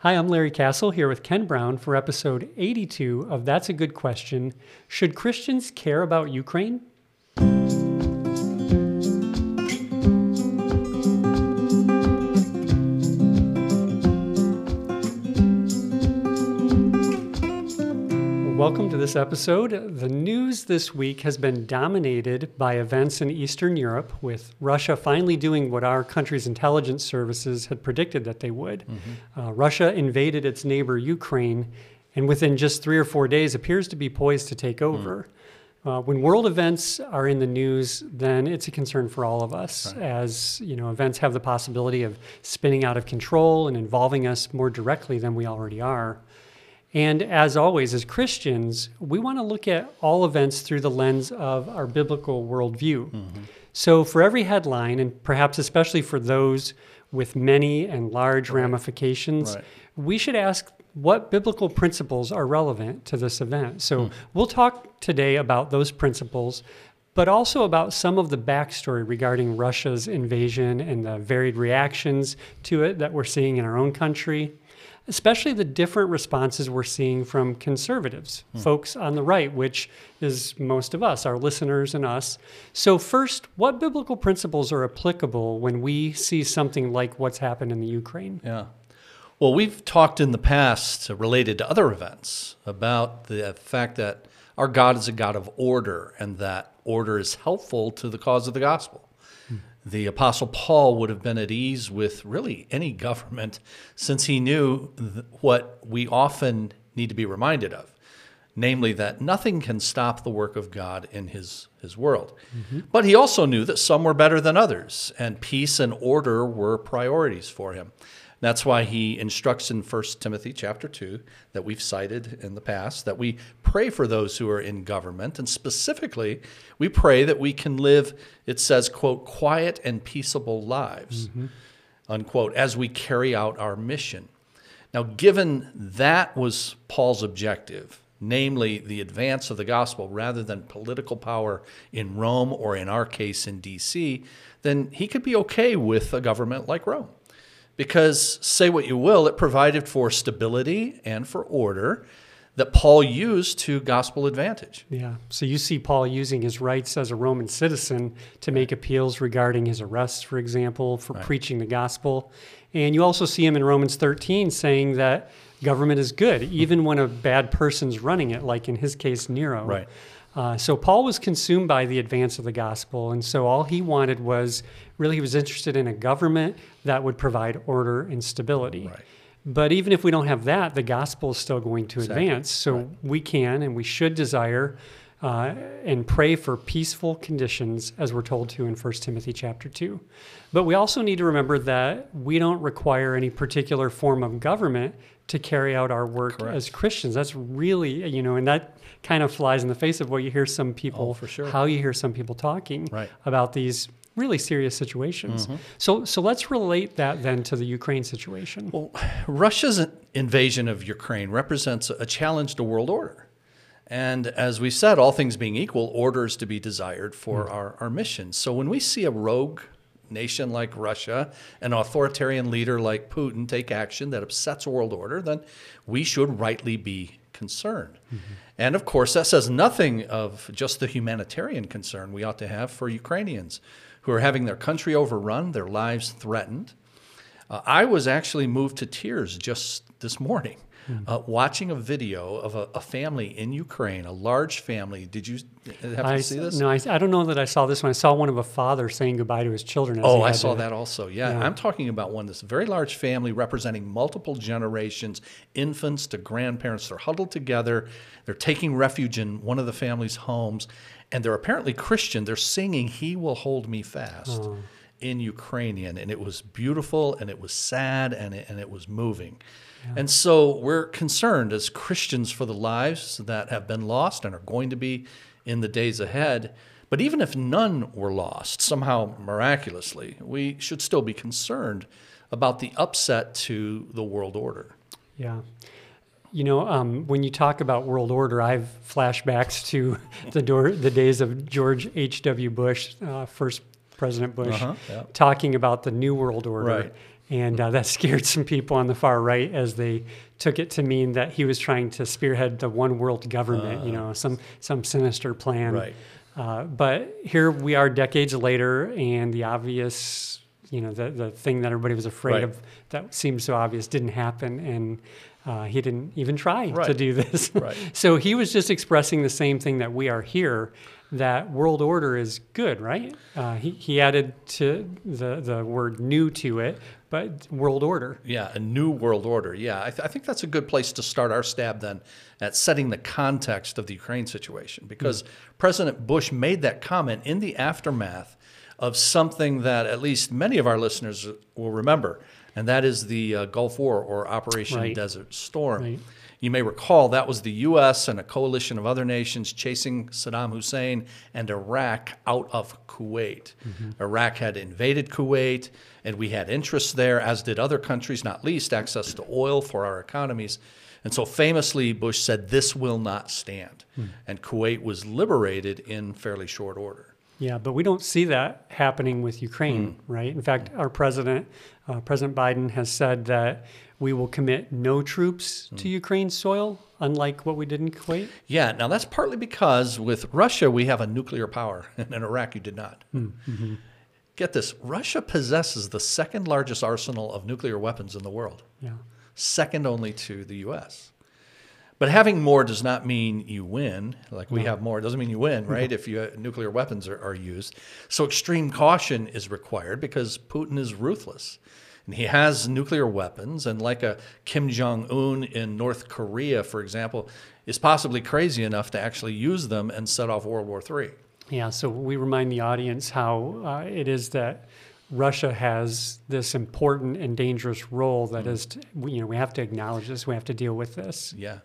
Hi, I'm Larry Castle here with Ken Brown for episode 82 of That's a Good Question. Should Christians care about Ukraine? Welcome to this episode. The news this week has been dominated by events in Eastern Europe, with Russia finally doing what our country's intelligence services had predicted that they would. Mm-hmm. Uh, Russia invaded its neighbor Ukraine, and within just three or four days appears to be poised to take mm. over. Mm. Uh, when world events are in the news, then it's a concern for all of us, right. as you know, events have the possibility of spinning out of control and involving us more directly than we already are. And as always, as Christians, we want to look at all events through the lens of our biblical worldview. Mm-hmm. So, for every headline, and perhaps especially for those with many and large right. ramifications, right. we should ask what biblical principles are relevant to this event. So, mm. we'll talk today about those principles, but also about some of the backstory regarding Russia's invasion and the varied reactions to it that we're seeing in our own country especially the different responses we're seeing from conservatives, hmm. folks on the right, which is most of us, our listeners and us. So, first, what biblical principles are applicable when we see something like what's happened in the Ukraine? Yeah. Well, we've talked in the past related to other events about the fact that our God is a God of order and that order is helpful to the cause of the gospel the Apostle Paul would have been at ease with really any government since he knew th- what we often need to be reminded of namely that nothing can stop the work of God in his, his world. Mm-hmm. But he also knew that some were better than others, and peace and order were priorities for him. That's why he instructs in 1 Timothy chapter 2 that we've cited in the past that we pray for those who are in government and specifically we pray that we can live it says quote quiet and peaceable lives mm-hmm. unquote as we carry out our mission. Now given that was Paul's objective namely the advance of the gospel rather than political power in Rome or in our case in DC then he could be okay with a government like Rome because, say what you will, it provided for stability and for order that Paul used to gospel advantage. Yeah. So you see Paul using his rights as a Roman citizen to make appeals regarding his arrests, for example, for right. preaching the gospel. And you also see him in Romans 13 saying that government is good, even when a bad person's running it, like in his case, Nero. Right. Uh, so Paul was consumed by the advance of the gospel, and so all he wanted was really he was interested in a government that would provide order and stability. Right. But even if we don't have that, the gospel is still going to exactly. advance. So right. we can and we should desire uh, and pray for peaceful conditions, as we're told to in 1 Timothy chapter 2. But we also need to remember that we don't require any particular form of government to carry out our work Correct. as Christians. That's really, you know, and that kind of flies in the face of what you hear some people, oh, for sure. how you hear some people talking right. about these really serious situations. Mm-hmm. So, so let's relate that then to the Ukraine situation. Well, Russia's invasion of Ukraine represents a challenge to world order. And as we said, all things being equal, order is to be desired for mm. our, our mission. So when we see a rogue nation like Russia, an authoritarian leader like Putin take action that upsets world order, then we should rightly be concerned. Mm-hmm. And of course, that says nothing of just the humanitarian concern we ought to have for Ukrainians who are having their country overrun, their lives threatened. Uh, I was actually moved to tears just this morning mm. uh, watching a video of a, a, family in Ukraine, a large family. Did you have I, to see this? No, I, I, don't know that I saw this one. I saw one of a father saying goodbye to his children. oh, I saw to, that also. Yeah. yeah. I'm talking about one this very large family representing multiple generations, infants to grandparents. They're huddled together. They're taking refuge in one of the family's homes, and they're apparently Christian. They're singing "He Will Hold Me Fast." Oh in Ukrainian, and it was beautiful, and it was sad, and it, and it was moving. And so we're concerned as Christians for the lives that have been lost and are going to be in the days ahead. But even if none were lost, somehow miraculously, we should still be concerned about the upset to the world order. Yeah. You know, um, when you talk about world order, I have flashbacks to the, door, the days of George H.W. Bush, uh, first President Bush, uh-huh, yeah. talking about the New World Order. Right And uh, that scared some people on the far right as they took it to mean that he was trying to spearhead the one world government, you know, some, some sinister plan. Right. Uh, but here we are decades later, and the obvious, you know, the, the thing that everybody was afraid Right. of that seemed so obvious didn't happen. And uh, he didn't even try to do this. Right. so he was just expressing the same thing that we are here that world order is good, right? Uh, he, he added to the, the word new to it, but world order. Yeah, a new world order. Yeah, I, th- I think that's a good place to start our stab then at setting the context of the Ukraine situation because President Bush made that comment in the aftermath of something that at least many of our listeners will remember, and that is the uh, Gulf War or Operation Right. Desert Storm. Right. You may recall that was the U.S. and a coalition of other nations chasing Saddam Hussein and Iraq out of Kuwait. Mm-hmm. Iraq had invaded Kuwait, and we had interests there, as did other countries, not least access to oil for our economies. And so famously, Bush said, This will not stand. Hmm. And Kuwait was liberated in fairly short order. Yeah, but we don't see that happening with Ukraine, hmm. right? In fact, our president, uh, President Biden, has said that we will commit no troops to hmm. Ukraine's soil, unlike what we did in Kuwait. Yeah, now that's partly because with Russia, we have a nuclear power, and in Iraq, you did not. Hmm, mm-hmm. Get this Russia possesses the second largest arsenal of nuclear weapons in the world, Yeah. second only to the U.S. But having more does not mean you win. Like we have more, it doesn't mean you win, right? If you, uh, nuclear weapons are, are used. So extreme caution is required because Putin is ruthless. And he has nuclear weapons, and like a Kim Jong un in North Korea, for example, is possibly crazy enough to actually use them and set off World War III. Yeah, so we remind the audience how uh, it is that Russia has this important and dangerous role that is, to, you know, we have to acknowledge this, we have to deal with this. Yeah.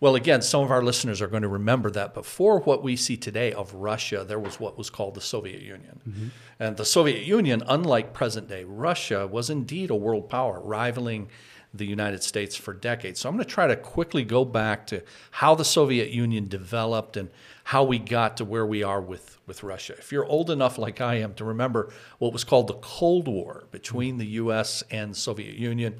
Well, again, some of our listeners are going to remember that before what we see today of Russia, there was what was called the Soviet Union. Mm-hmm. And the Soviet Union, unlike present day Russia, was indeed a world power, rivaling the United States for decades. So I'm going to try to quickly go back to how the Soviet Union developed and how we got to where we are with, with Russia. If you're old enough, like I am, to remember what was called the Cold War between the U.S. and Soviet Union,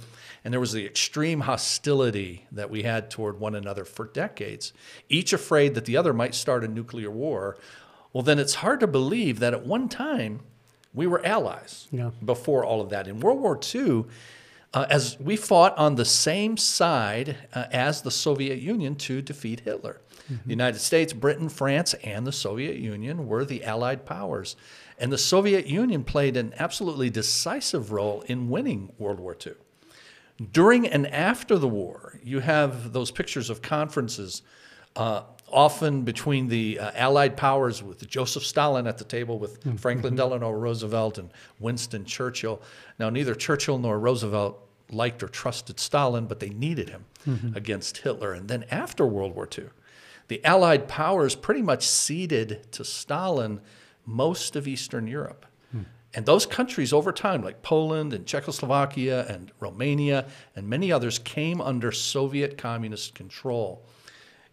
and there was the extreme hostility that we had toward one another for decades, each afraid that the other might start a nuclear war, well, then it's hard to believe that at one time we were allies Yeah. before all of that. In World War II, uh, as we fought on the same side uh, as the Soviet Union to defeat Hitler. The United States, Britain, France, and the Soviet Union were the Allied powers. And the Soviet Union played an absolutely decisive role in winning World War II. During and after the war, you have those pictures of conferences, uh, often between the uh, Allied powers, with Joseph Stalin at the table, with Franklin Delano Roosevelt and Winston Churchill. Now, neither Churchill nor Roosevelt liked or trusted Stalin, but they needed him against Hitler. And then after World War II, the Allied powers pretty much ceded to Stalin most of Eastern Europe. And those countries over time, like Poland and Czechoslovakia and Romania and many others, came under Soviet communist control.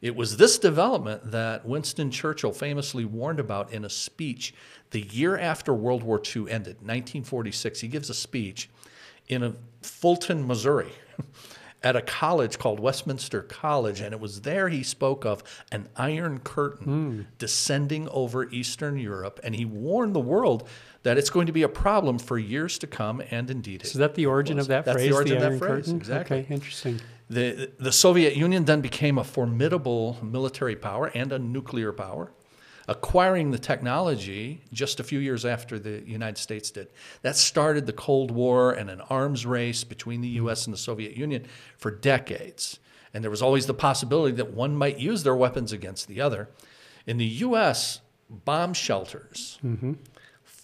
It was this development that Winston Churchill famously warned about in a speech the year after World War II ended, 1946. He gives a speech in a Fulton, Missouri, at a college called Westminster College, and it was there he spoke of an iron curtain hmm. descending over Eastern Europe, and he warned the world that it's going to be a problem for years to come, and indeed it So is that the origin was. of that That's phrase? the origin of that phrase, Curtain? exactly. Okay, interesting. The, the Soviet Union then became a formidable military power and a nuclear power, acquiring the technology just a few years after the United States did. That started the Cold War and an arms race between the US and the Soviet Union for decades. And there was always the possibility that one might use their weapons against the other. In the US, bomb shelters mm-hmm.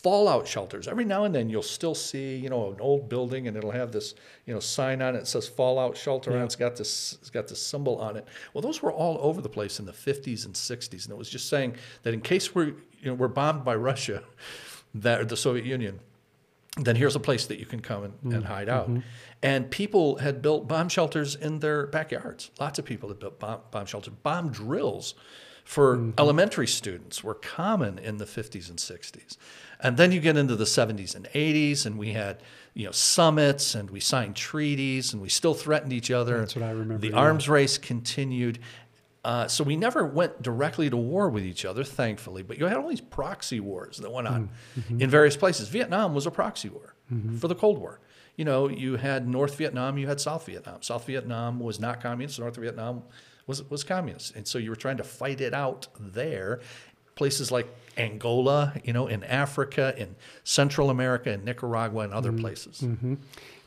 Fallout shelters. Every now and then you'll still see, you know, an old building and it'll have this, you know, sign on it that says fallout shelter and it's got this it's got this symbol on it. Well, those were all over the place in the 50s and 60s and it was just saying that in case we're, you know, we're bombed by Russia, that or the Soviet Union, then here's a place that you can come and, and mm-hmm. hide out. Mm-hmm. And people had built bomb shelters in their backyards. Lots of people had built bomb, bomb shelters, bomb drills for elementary students were common in the 50s and 60s. And then you get into the 70s and 80s, and we had you know summits, and we signed treaties, and we still threatened each other. That's what I remember, The yeah. arms race continued. Uh, so we never went directly to war with each other, thankfully. But you had all these proxy wars that went on Mm-hmm. in various places. Vietnam was a proxy war for the Cold War. You know, you had North Vietnam, you had South Vietnam. South Vietnam was not communist. North Vietnam was was communist, and so you were trying to fight it out there. Places like Angola, you know, in Africa, in Central America, in Nicaragua, and Mm-hmm. other places.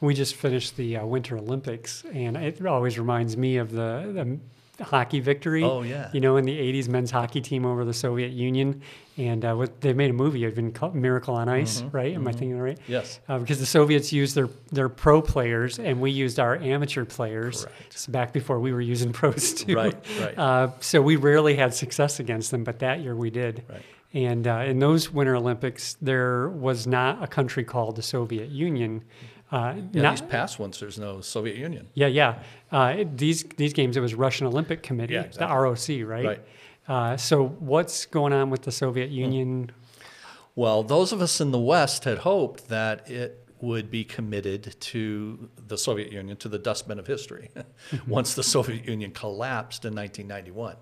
We just finished the uh, Winter Olympics, and it always reminds me of the, the hockey victory. Oh, yeah. You know, in the '80s, men's hockey team over the Soviet Union, and uh, what, they made a movie. It's been called Miracle on Ice, Mm-hmm. right? Am I thinking right? Yes. Uh, because the Soviets used their their pro players, and we used our amateur players. Correct. Back before we were using pros too. Right, right. Uh, so we rarely had success against them, but that year we did. Right. And uh, in those Winter Olympics, there was not a country called the Soviet Union. Uh, Yeah, not, these past ones, there's no Soviet Union. yeah, yeah. Uh, these these games, it was Russian Olympic Committee, Yeah, the. ROC, right? Right. Uh, so what's going on with the Soviet Union? Well, those of us in the West had hoped that it would be committed to the Soviet Union, to the dustbin of history, once the Soviet Union collapsed in 1991.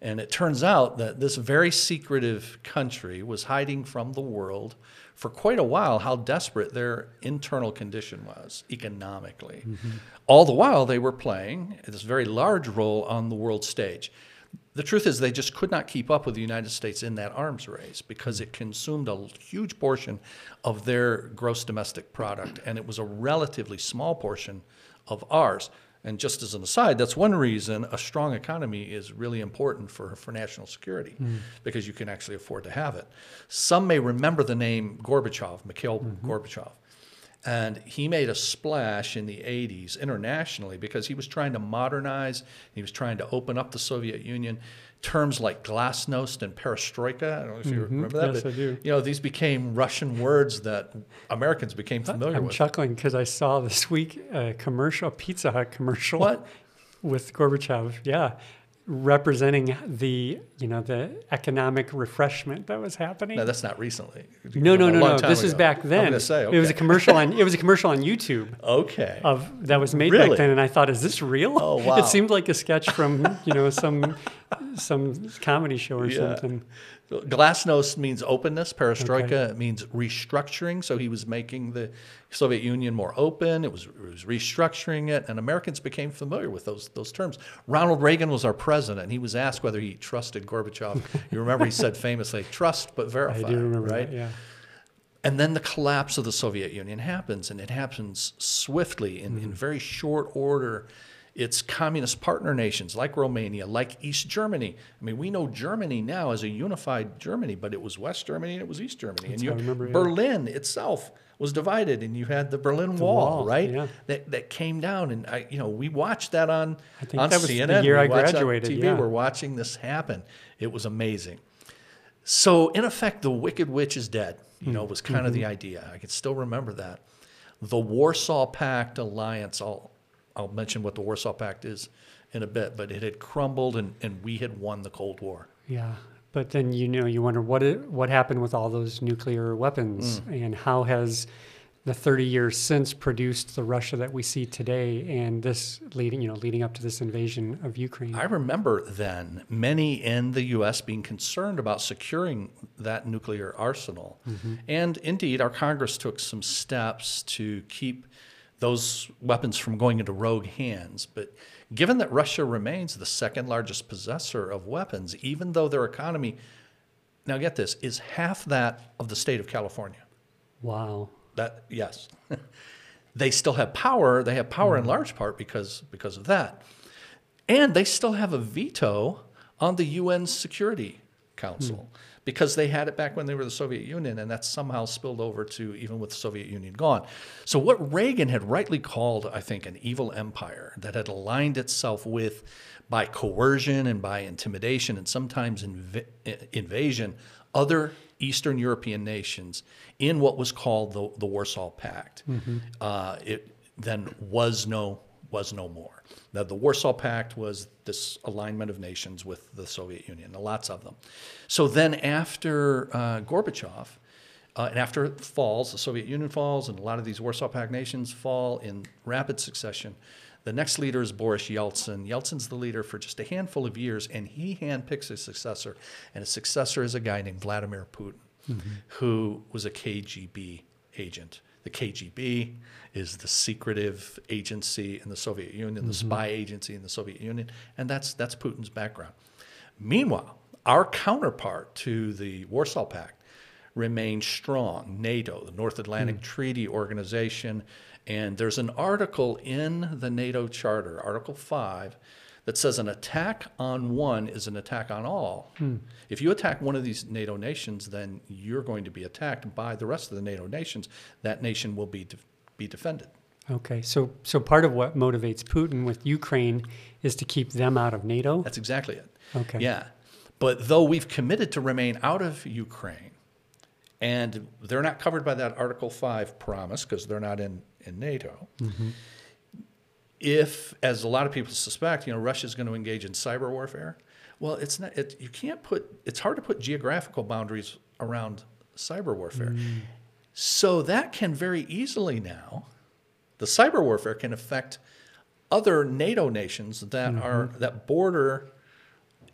And it turns out that this very secretive country was hiding from the world for quite a while how desperate their internal condition was economically. Mm-hmm. All the while, they were playing this very large role on the world stage. The truth is, they just could not keep up with the United States in that arms race because it consumed a huge portion of their gross domestic product, and it was a relatively small portion of ours. And just as an aside, that's one reason a strong economy is really important for, for national security hmm. because you can actually afford to have it. Some may remember the name Gorbachev, Mikhail hmm. Gorbachev. And he made a splash in the 80s internationally because he was trying to modernize, he was trying to open up the Soviet Union. Terms like glasnost and perestroika, I don't know if you mm-hmm. remember that, Yes, but I do. you know, these became Russian words that Americans became familiar with. I'm chuckling because I saw this week a commercial, a Pizza Hut commercial. What? With Gorbachev, yeah, representing the you know the economic refreshment that was happening. No, that's not recently. No, no, no, no. This is back then. I'm say, It was a commercial on. It was a commercial on YouTube Okay. of that was made Really? back then, and I thought, is this real? Oh, wow. It seemed like a sketch from you know some some comedy show or Yeah. something. Glasnost means openness. Perestroika means restructuring. So he was making the Soviet Union more open. It was, it was restructuring it, and Americans became familiar with those those terms. Ronald Reagan was our president. and He was asked whether he trusted Gorbachev. You remember he said famously, "Trust but verify." I verify." do remember right? that. Yeah. And then the collapse of the Soviet Union happens, and it happens swiftly in, Mm-hmm. in very short order. It's communist partner nations like Romania, like East Germany. I mean, we know Germany now as a unified Germany, but it was West Germany and it was East Germany. and you, remember, yeah. Berlin itself was divided, and you had the Berlin Wall, wall, right? yeah. That, that came down, and I, you know, we watched that on I think on that was the year We I watched that on graduated, TV. yeah. We're watching this happen. It was amazing. So, in effect, the Wicked Witch is dead, you know, hmm. was kind of the mm-hmm. idea. I can still remember that. The Warsaw Pact alliance, I'll, I'll mention what the Warsaw Pact is in a bit, but it had crumbled and, and we had won the Cold War. Yeah, but then you know you wonder what it, what happened with all those nuclear weapons Mm. and how has the 30 years since produced the Russia that we see today and this leading you know leading up to this invasion of Ukraine. I remember then many in the U.S. being concerned about securing that nuclear arsenal. And indeed, our Congress took some steps to keep those weapons from going into rogue hands. But given that Russia remains the second largest possessor of weapons, even though their economy, now get this, is half that of the state of California. wow. That yes, they still have power. They have power in mm-hmm. large part because because of that, and they still have a veto on the UN Security Council because they had it back when they were the Soviet Union, and that somehow spilled over to even with the Soviet Union gone. So what Reagan had rightly called, I think, an evil empire that had aligned itself with by coercion and by intimidation and sometimes inv- invasion other Eastern European nations in what was called the, the Warsaw Pact. Uh, it then was no was no more. Now, the Warsaw Pact was this alignment of nations with the Soviet Union, lots of them. So then, after uh, Gorbachev, uh, and after it falls, the Soviet Union falls, and a lot of these Warsaw Pact nations fall in rapid succession. The next leader is Boris Yeltsin. Yeltsin's the leader for just a handful of years, and he handpicks his successor. And his successor is a guy named Vladimir Putin, mm-hmm. who was a KGB agent. The KGB is the secretive agency in the Soviet Union, mm-hmm. the spy agency in the Soviet Union, and that's that's Putin's background. Meanwhile, our counterpart to the Warsaw Pact remains strong. NATO, the North Atlantic mm. Treaty Organization, and there's an article in the NATO Charter, Article 5, that says an attack on one is an attack on all. Hmm. If you attack one of these NATO nations, then you're going to be attacked by the rest of the NATO nations. That nation will be de- be defended. Okay, so so part of what motivates Putin with Ukraine is to keep them out of NATO. That's exactly it. Okay. Yeah, but though we've committed to remain out of Ukraine, and they're not covered by that Article Five promise because they're not in in NATO. Mm-hmm if, as a lot of people suspect, you know, Russia is going to engage in cyber warfare, well, it's not. It, you can't put. It's hard to put geographical boundaries around cyber warfare. Mm. So that can very easily now, the cyber warfare can affect other NATO nations that mm-hmm. are that border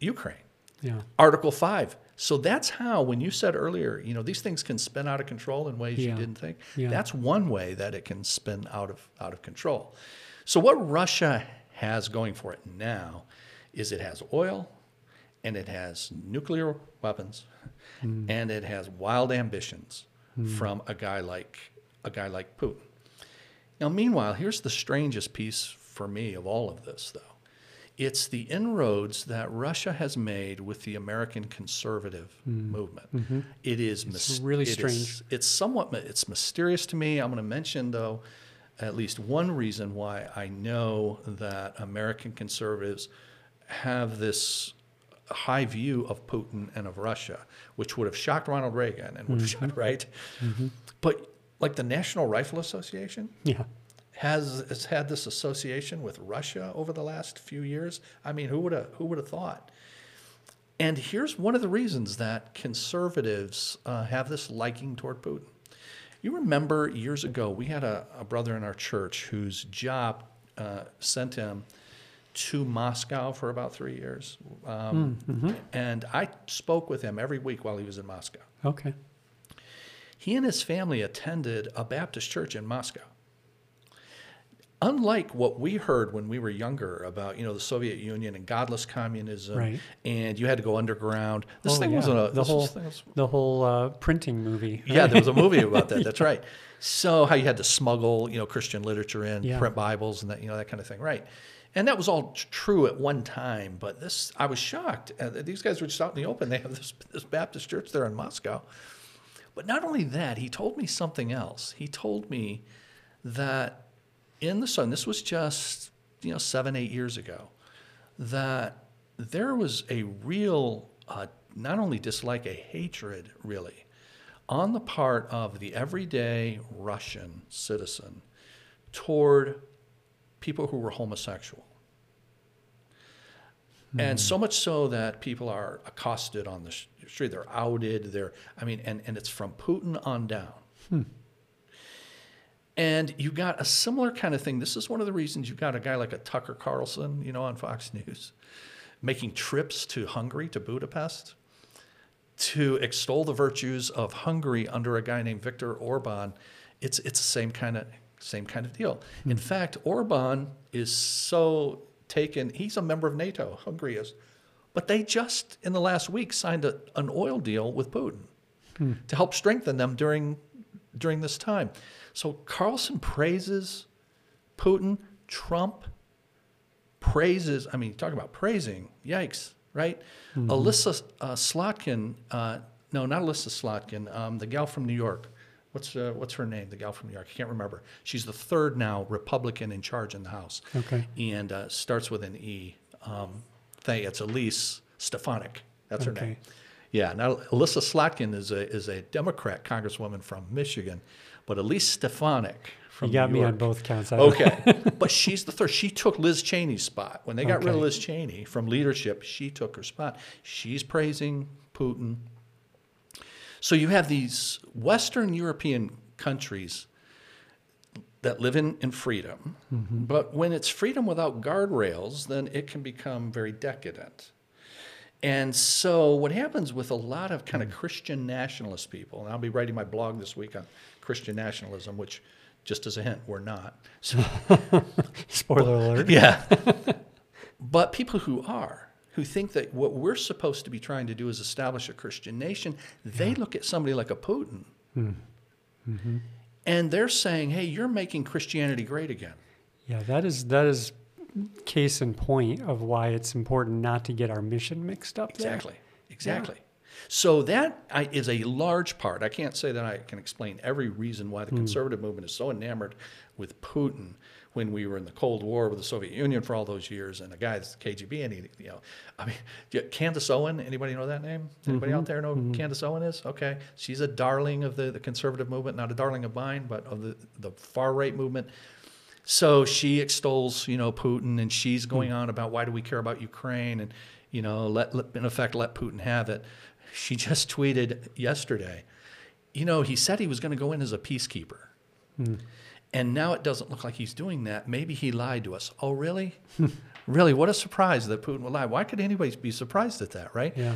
Ukraine. Yeah. Article five. So that's how, when you said earlier, you know, these things can spin out of control in ways yeah. you didn't think. Yeah. That's one way that it can spin out of out of control. So, what Russia has going for it now is it has oil and it has nuclear weapons mm. and it has wild ambitions mm. from a guy like a guy like Putin. Now, meanwhile, here's the strangest piece for me of all of this, though. It's the inroads that Russia has made with the American conservative mm. movement. Mm-hmm. It is mis- really strange. Is, it's somewhat it's mysterious to me. I'm going to mention though at least one reason why I know that American conservatives have this high view of Putin and of Russia, which would have shocked Ronald Reagan and would have mm-hmm. shocked, right? Mm-hmm. But like the National Rifle Association, yeah. Has, has had this association with Russia over the last few years. I mean, who would have who would have thought? And here's one of the reasons that conservatives uh, have this liking toward Putin. You remember years ago, we had a, a brother in our church whose job uh, sent him to Moscow for about three years. Um, mm, mm-hmm. And I spoke with him every week while he was in Moscow. Okay. He and his family attended a Baptist church in Moscow unlike what we heard when we were younger about you know the Soviet Union and godless communism, right. and you had to go underground. This oh, thing yeah. wasn't a the whole was, the whole uh, printing movie. Right? Yeah, there was a movie about that. That's right. So how you had to smuggle you know Christian literature in, yeah. print Bibles, and that you know that kind of thing, right? And that was all true at one time, but this I was shocked. Uh, these guys were just out in the open. They have this, this Baptist church there in Moscow. But not only that, he told me something else. He told me that in the sun, this was just, you know, seven, eight years ago, that there was a real, uh, not only dislike, a hatred, really, on the part of the everyday Russian citizen toward people who were homosexual. And so much so that people are accosted on the street, they're outed, they're, I mean, and, and it's from Putin on down. Hmm. And you got a similar kind of thing. This is one of the reasons you got a guy like a Tucker Carlson, you know, on Fox News, making trips to Hungary, to Budapest, to extol the virtues of Hungary under a guy named Viktor Orban. It's it's the same kind of same kind of deal. Mm-hmm. In fact, Orban is so taken. He's a member of NATO. Hungary is, but they just in the last week signed a, an oil deal with Putin mm. to help strengthen them during during this time. So Carlson praises Putin, Trump praises, I mean, talk about praising, yikes, right? Mm-hmm. Elissa uh, Slotkin, uh, no, not Elissa Slotkin, um, the gal from New York. What's, uh, what's her name, the gal from New York? I can't remember. She's the third now Republican in charge in the House. Okay. And uh, starts with an E. Um, thing. It's Elise Stefanik. That's her name. Yeah. Now, Elissa Slotkin is a, is a Democrat congresswoman from Michigan but Elise Stefanik from You got New me on both counts. Okay, but she's the third. She took Liz Cheney's spot when they got rid of Liz Cheney from leadership. She took her spot. She's praising Putin. So you have these Western European countries that live in, in freedom, mm-hmm. but when it's freedom without guardrails, then it can become very decadent. And so, what happens with a lot of kind of hmm. Christian nationalist people, and I'll be writing my blog this week on Christian nationalism, which, just as a hint, we're not. So, Spoiler alert. yeah. but people who are, who think that what we're supposed to be trying to do is establish a Christian nation, they look at somebody like a Putin. Hmm. Mm-hmm. And they're saying, hey, you're making Christianity great again. Yeah, that is that is case in point of why it's important not to get our mission mixed up. there. Exactly. Exactly. So that is a large part. I can't say that I can explain every reason why the hmm. conservative movement is so enamored with Putin when we were in the Cold War with the Soviet Union for all those years, and a guy that's KGB, and he, you know, I mean, Candace Owen. Anybody know that name? Anybody mm-hmm, out there know who mm-hmm. Candace Owen is? Okay, she's a darling of the, the conservative movement, not a darling of mine, but of the the far right movement. So she extols, you know, Putin, and she's going hmm. on about why do we care about Ukraine, and you know, let, let in effect let Putin have it. She just tweeted yesterday, you know, he said he was going to go in as a peacekeeper, hmm. and now it doesn't look like he's doing that. Maybe he lied to us. Oh, really? really? What a surprise that Putin would lie. Why could anybody be surprised at that, right? Yeah.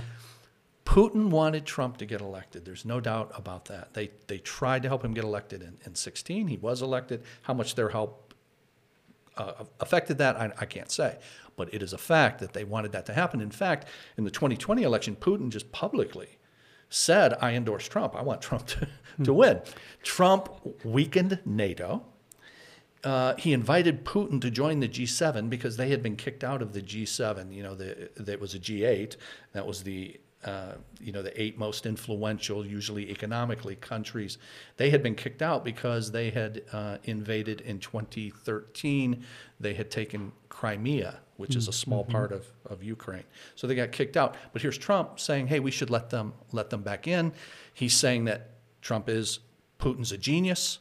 Putin wanted Trump to get elected. There's no doubt about that. They they tried to help him get elected in, in 16. He was elected. How much their help uh, affected that, I, I can't say. But it is a fact that they wanted that to happen. In fact, in the 2020 election, Putin just publicly said, I endorse Trump. I want Trump to, to win. Trump weakened NATO. Uh, he invited Putin to join the G7 because they had been kicked out of the G7. You know, the, that was a G8. That was the uh, you know the eight most influential, usually economically, countries. They had been kicked out because they had uh, invaded in 2013. They had taken Crimea, which is a small part of, of Ukraine. So they got kicked out. But here's Trump saying, "Hey, we should let them let them back in." He's saying that Trump is Putin's a genius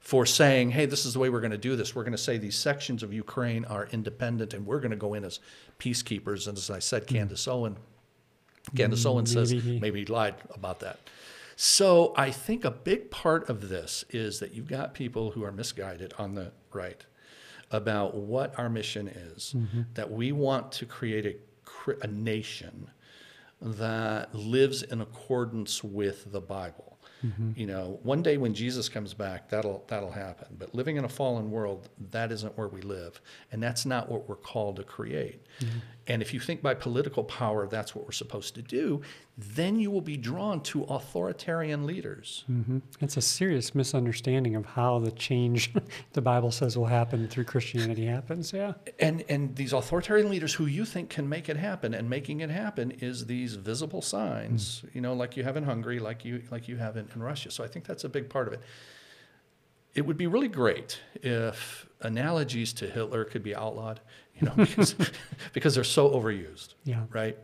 for saying, hey, this is the way we're going to do this. We're going to say these sections of Ukraine are independent and we're going to go in as peacekeepers. And as I said, Candace Owen, Candace Owen says mm-hmm. maybe he- lied about that. So I think a big part of this is that you've got people who are misguided on the right about what our mission is, mm-hmm. that we want to create a, a nation that lives in accordance with the Bible. Mm-hmm. You know, one day when Jesus comes back, that'll that'll happen. But living in a fallen world, that isn't where we live, and that's not what we're called to create. Mm-hmm. And if you think by political power that's what we're supposed to do, then you will be drawn to authoritarian leaders. hmm It's a serious misunderstanding of how the change the Bible says will happen through Christianity happens. Yeah. And and these authoritarian leaders who you think can make it happen, and making it happen is these visible signs, mm. you know, like you have in Hungary, like you like you have in, in Russia. So I think that's a big part of it. It would be really great if analogies to Hitler could be outlawed, you know, because, because they're so overused, Yeah. right?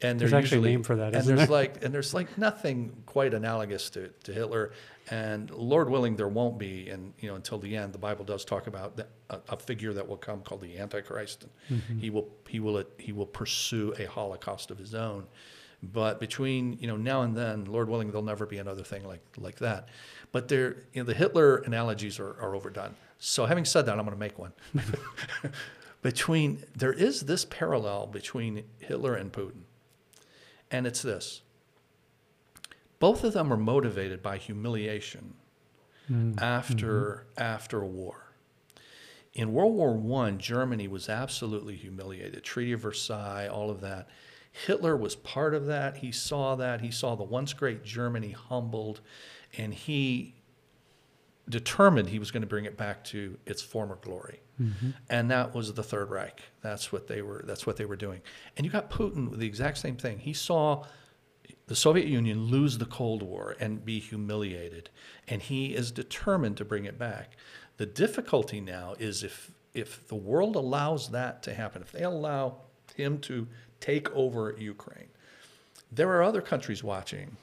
And There's actually a name for that, And isn't there's there? like and there's like nothing quite analogous to, to Hitler. And Lord willing, there won't be. And you know, until the end, the Bible does talk about the, a, a figure that will come called the Antichrist, and Mm-hmm. he will he will he will pursue a Holocaust of his own. But between you know now and then, Lord willing, there'll never be another thing like like that. But there, you know, the Hitler analogies are, are overdone. So having said that, I'm going to make one. between there is this parallel between Hitler and Putin, and it's this. Both of them are motivated by humiliation mm. after mm-hmm. after a war. In World War One, Germany was absolutely humiliated. Treaty of Versailles, all of that. Hitler was part of that. He saw that. He saw the once great Germany humbled, and he determined he was going to bring it back to its former glory. Mm-hmm. And that was the Third Reich. That's what they were that's what they were doing. And you got Putin with the exact same thing. He saw the Soviet Union lose the Cold War and be humiliated, and he is determined to bring it back. The difficulty now is if if the world allows that to happen, if they allow him to take over Ukraine, there are other countries watching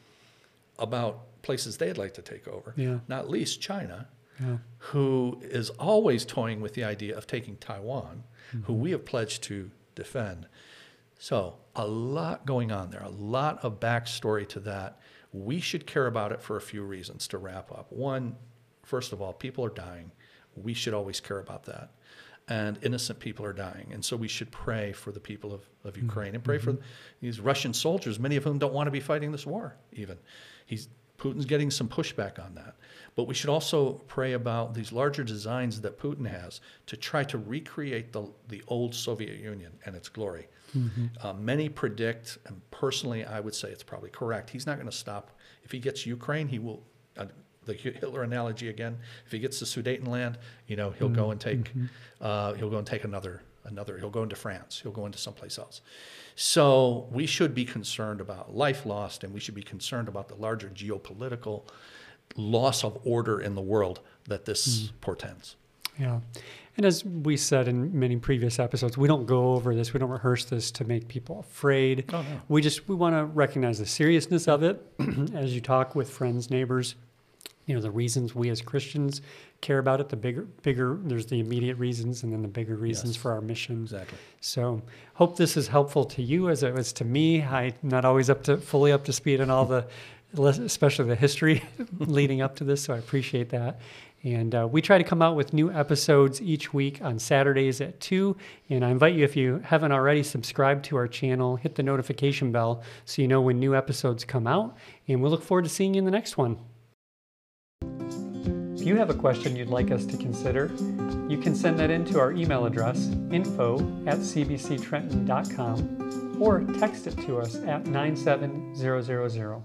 about places they'd like to take over, Yeah. not least China, Yeah. who is always toying with the idea of taking Taiwan, Mm-hmm. who we have pledged to defend. So, a lot going on there, a lot of backstory to that. We should care about it for a few reasons to wrap up. One, first of all, people are dying. We should always care about that. And innocent people are dying. And so we should pray for the people of, of mm-hmm. Ukraine and pray for mm-hmm. these Russian soldiers, many of whom don't want to be fighting this war, even. He's, Putin's getting some pushback on that. But we should also pray about these larger designs that Putin has to try to recreate the, the old Soviet Union and its glory. Mm-hmm. Uh, many predict, and personally, I would say it's probably correct. He's not going to stop. If he gets Ukraine, he will. The Hitler analogy again. If he gets the Sudetenland, you know, he'll go mm-hmm. and take. Mm-hmm. Uh, he'll go and take another another. He'll go into France. He'll go into someplace else. So we should be concerned about life lost, and we should be concerned about the larger geopolitical loss of order in the world that this mm. portends. Yeah. And as we said in many previous episodes, we don't go over this, we don't rehearse this to make people afraid. Oh, no. We just we want to recognize the seriousness of it as you talk with friends, neighbors, you know, the reasons we as Christians care about it, the bigger bigger there's the immediate reasons and then the bigger reasons Yes. for our mission. Exactly. So hope this is helpful to you as it was to me. I'm not always up to fully up to speed on all the, especially the history leading up to this. So I appreciate that. And uh, we try to come out with new episodes each week on Saturdays at 2. And I invite you, if you haven't already, subscribe to our channel, hit the notification bell so you know when new episodes come out. And we'll look forward to seeing you in the next one. If you have a question you'd like us to consider, you can send that in to our email address, info at cbctrenton.com, or text it to us at 97000.